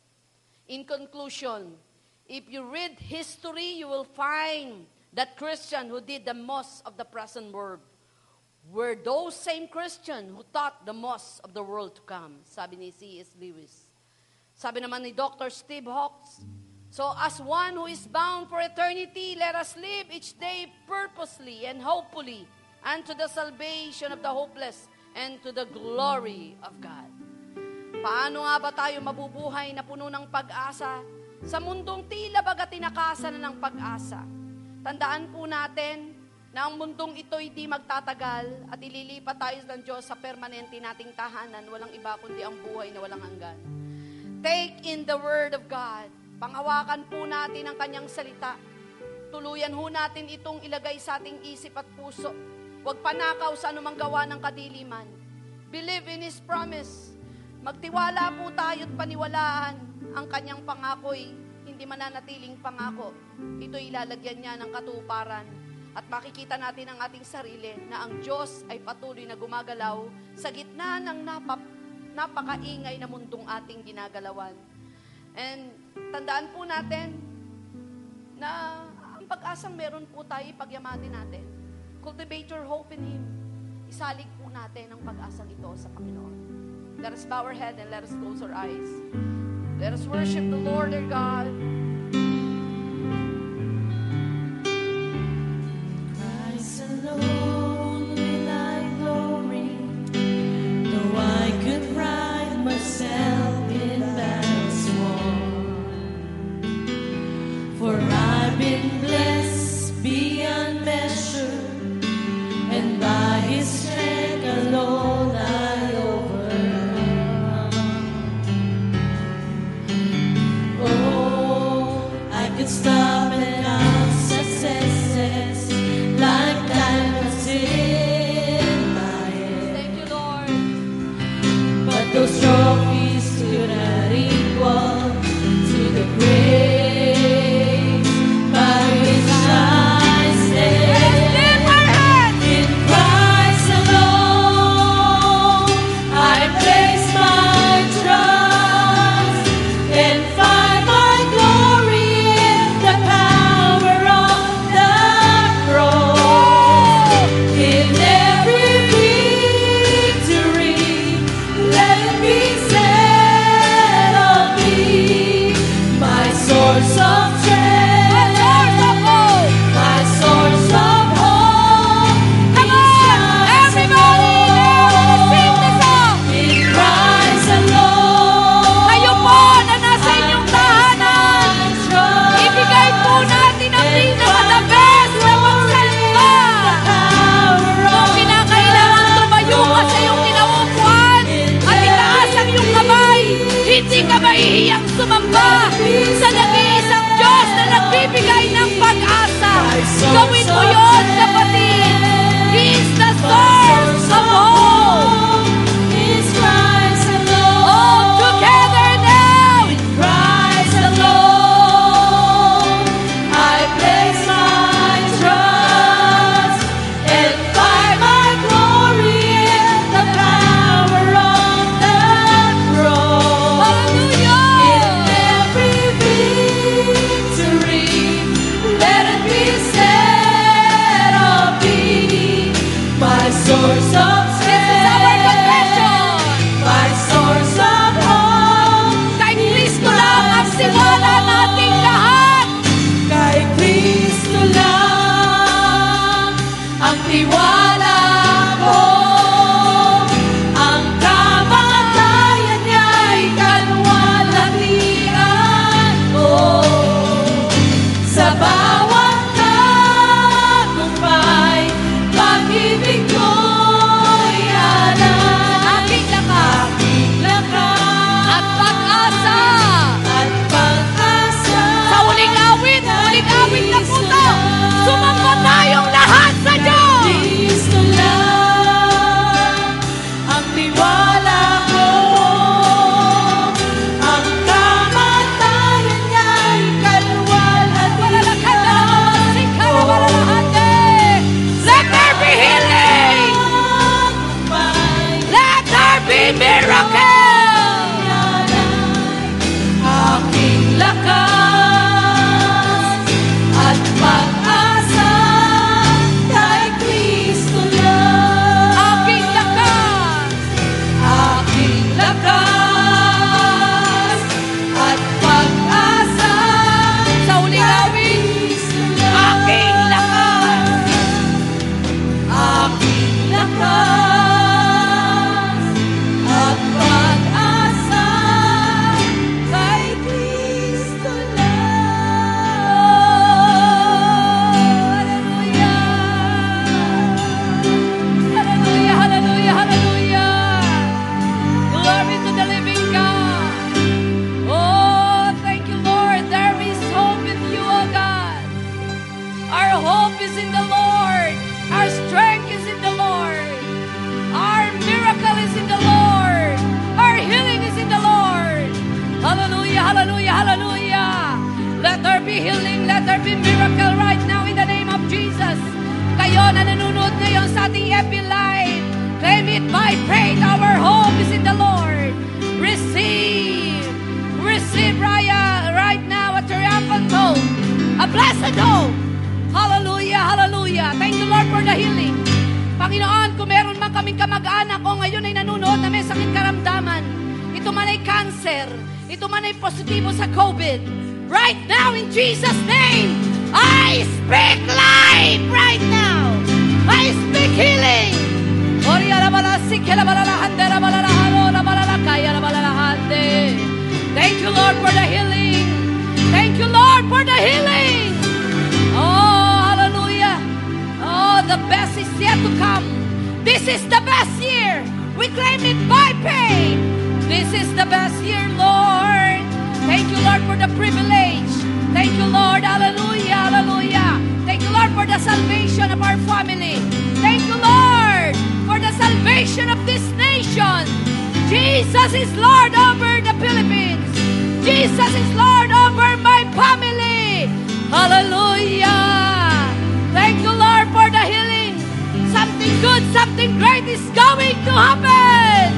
In conclusion, if you read history, you will find that Christian who did the most of the present world were those same Christian who taught the most of the world to come. Sabi ni C.S. Lewis. Sabi naman ni Dr. Steve Hawks, So as one who is bound for eternity, let us live each day purposely and hopefully unto the salvation of the hopeless and to the glory of God. Paano nga ba tayo mabubuhay na puno ng pag-asa sa mundong tila baga tinakasan na ng pag-asa? Tandaan po natin na ang mundong ito hindi magtatagal at ililipat tayo ng Diyos sa permanente nating tahanan, walang iba kundi ang buhay na walang hanggan. Take in the Word of God. Panghawakan po natin ang kanyang salita. Tuluyan ho natin itong ilagay sa ating isip at puso. Huwag panakaw sa anumang gawa ng kadiliman. Believe in His promise. Magtiwala po tayo at paniwalaan ang kanyang pangako'y hindi mananatiling pangako. Ito ilalagyan niya ng katuparan at makikita natin ang ating sarili na ang Diyos ay patuloy na gumagalaw sa gitna ng napap, napakaingay na mundong ating ginagalawan. And tandaan po natin na ang pag-asang meron po tayo, pagyamanin natin. Cultivate your hope in Him. Isalig po natin ang pag-asang ito sa Panginoon. Let us bow our head and let us close our eyes. Let us worship the Lord our God. A blessed hope. Hallelujah, hallelujah. Thank you Lord for the healing. Panginoon, kung meron man kaming kamag-anak o ngayon ay nanonood na may sakit karamdaman, ito man ay cancer, ito man ay positibo sa COVID, right now in Jesus' name, I speak life right now. I speak healing. Thank you Lord for the healing. Thank you Lord for the healing. The best is yet to come. This is the best year. We claim it by faith. This is the best year, Lord. Thank you, Lord, for the privilege. Thank you, Lord. Hallelujah, hallelujah. Thank you, Lord, for the salvation of our family. Thank you, Lord, for the salvation of this nation. Jesus is Lord over the Philippines. Jesus is Lord over my family. Hallelujah. something good, something great is going to happen.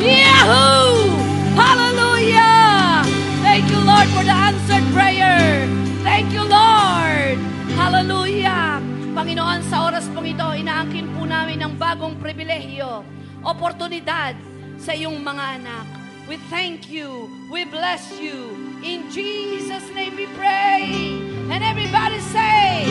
Yahoo! Hallelujah! Thank you, Lord, for the answered prayer. Thank you, Lord. Hallelujah! Panginoon, sa oras pong ito, inaangkin po namin ang bagong pribilehyo, oportunidad sa iyong mga anak. We thank you. We bless you. In Jesus' name we pray. And everybody say,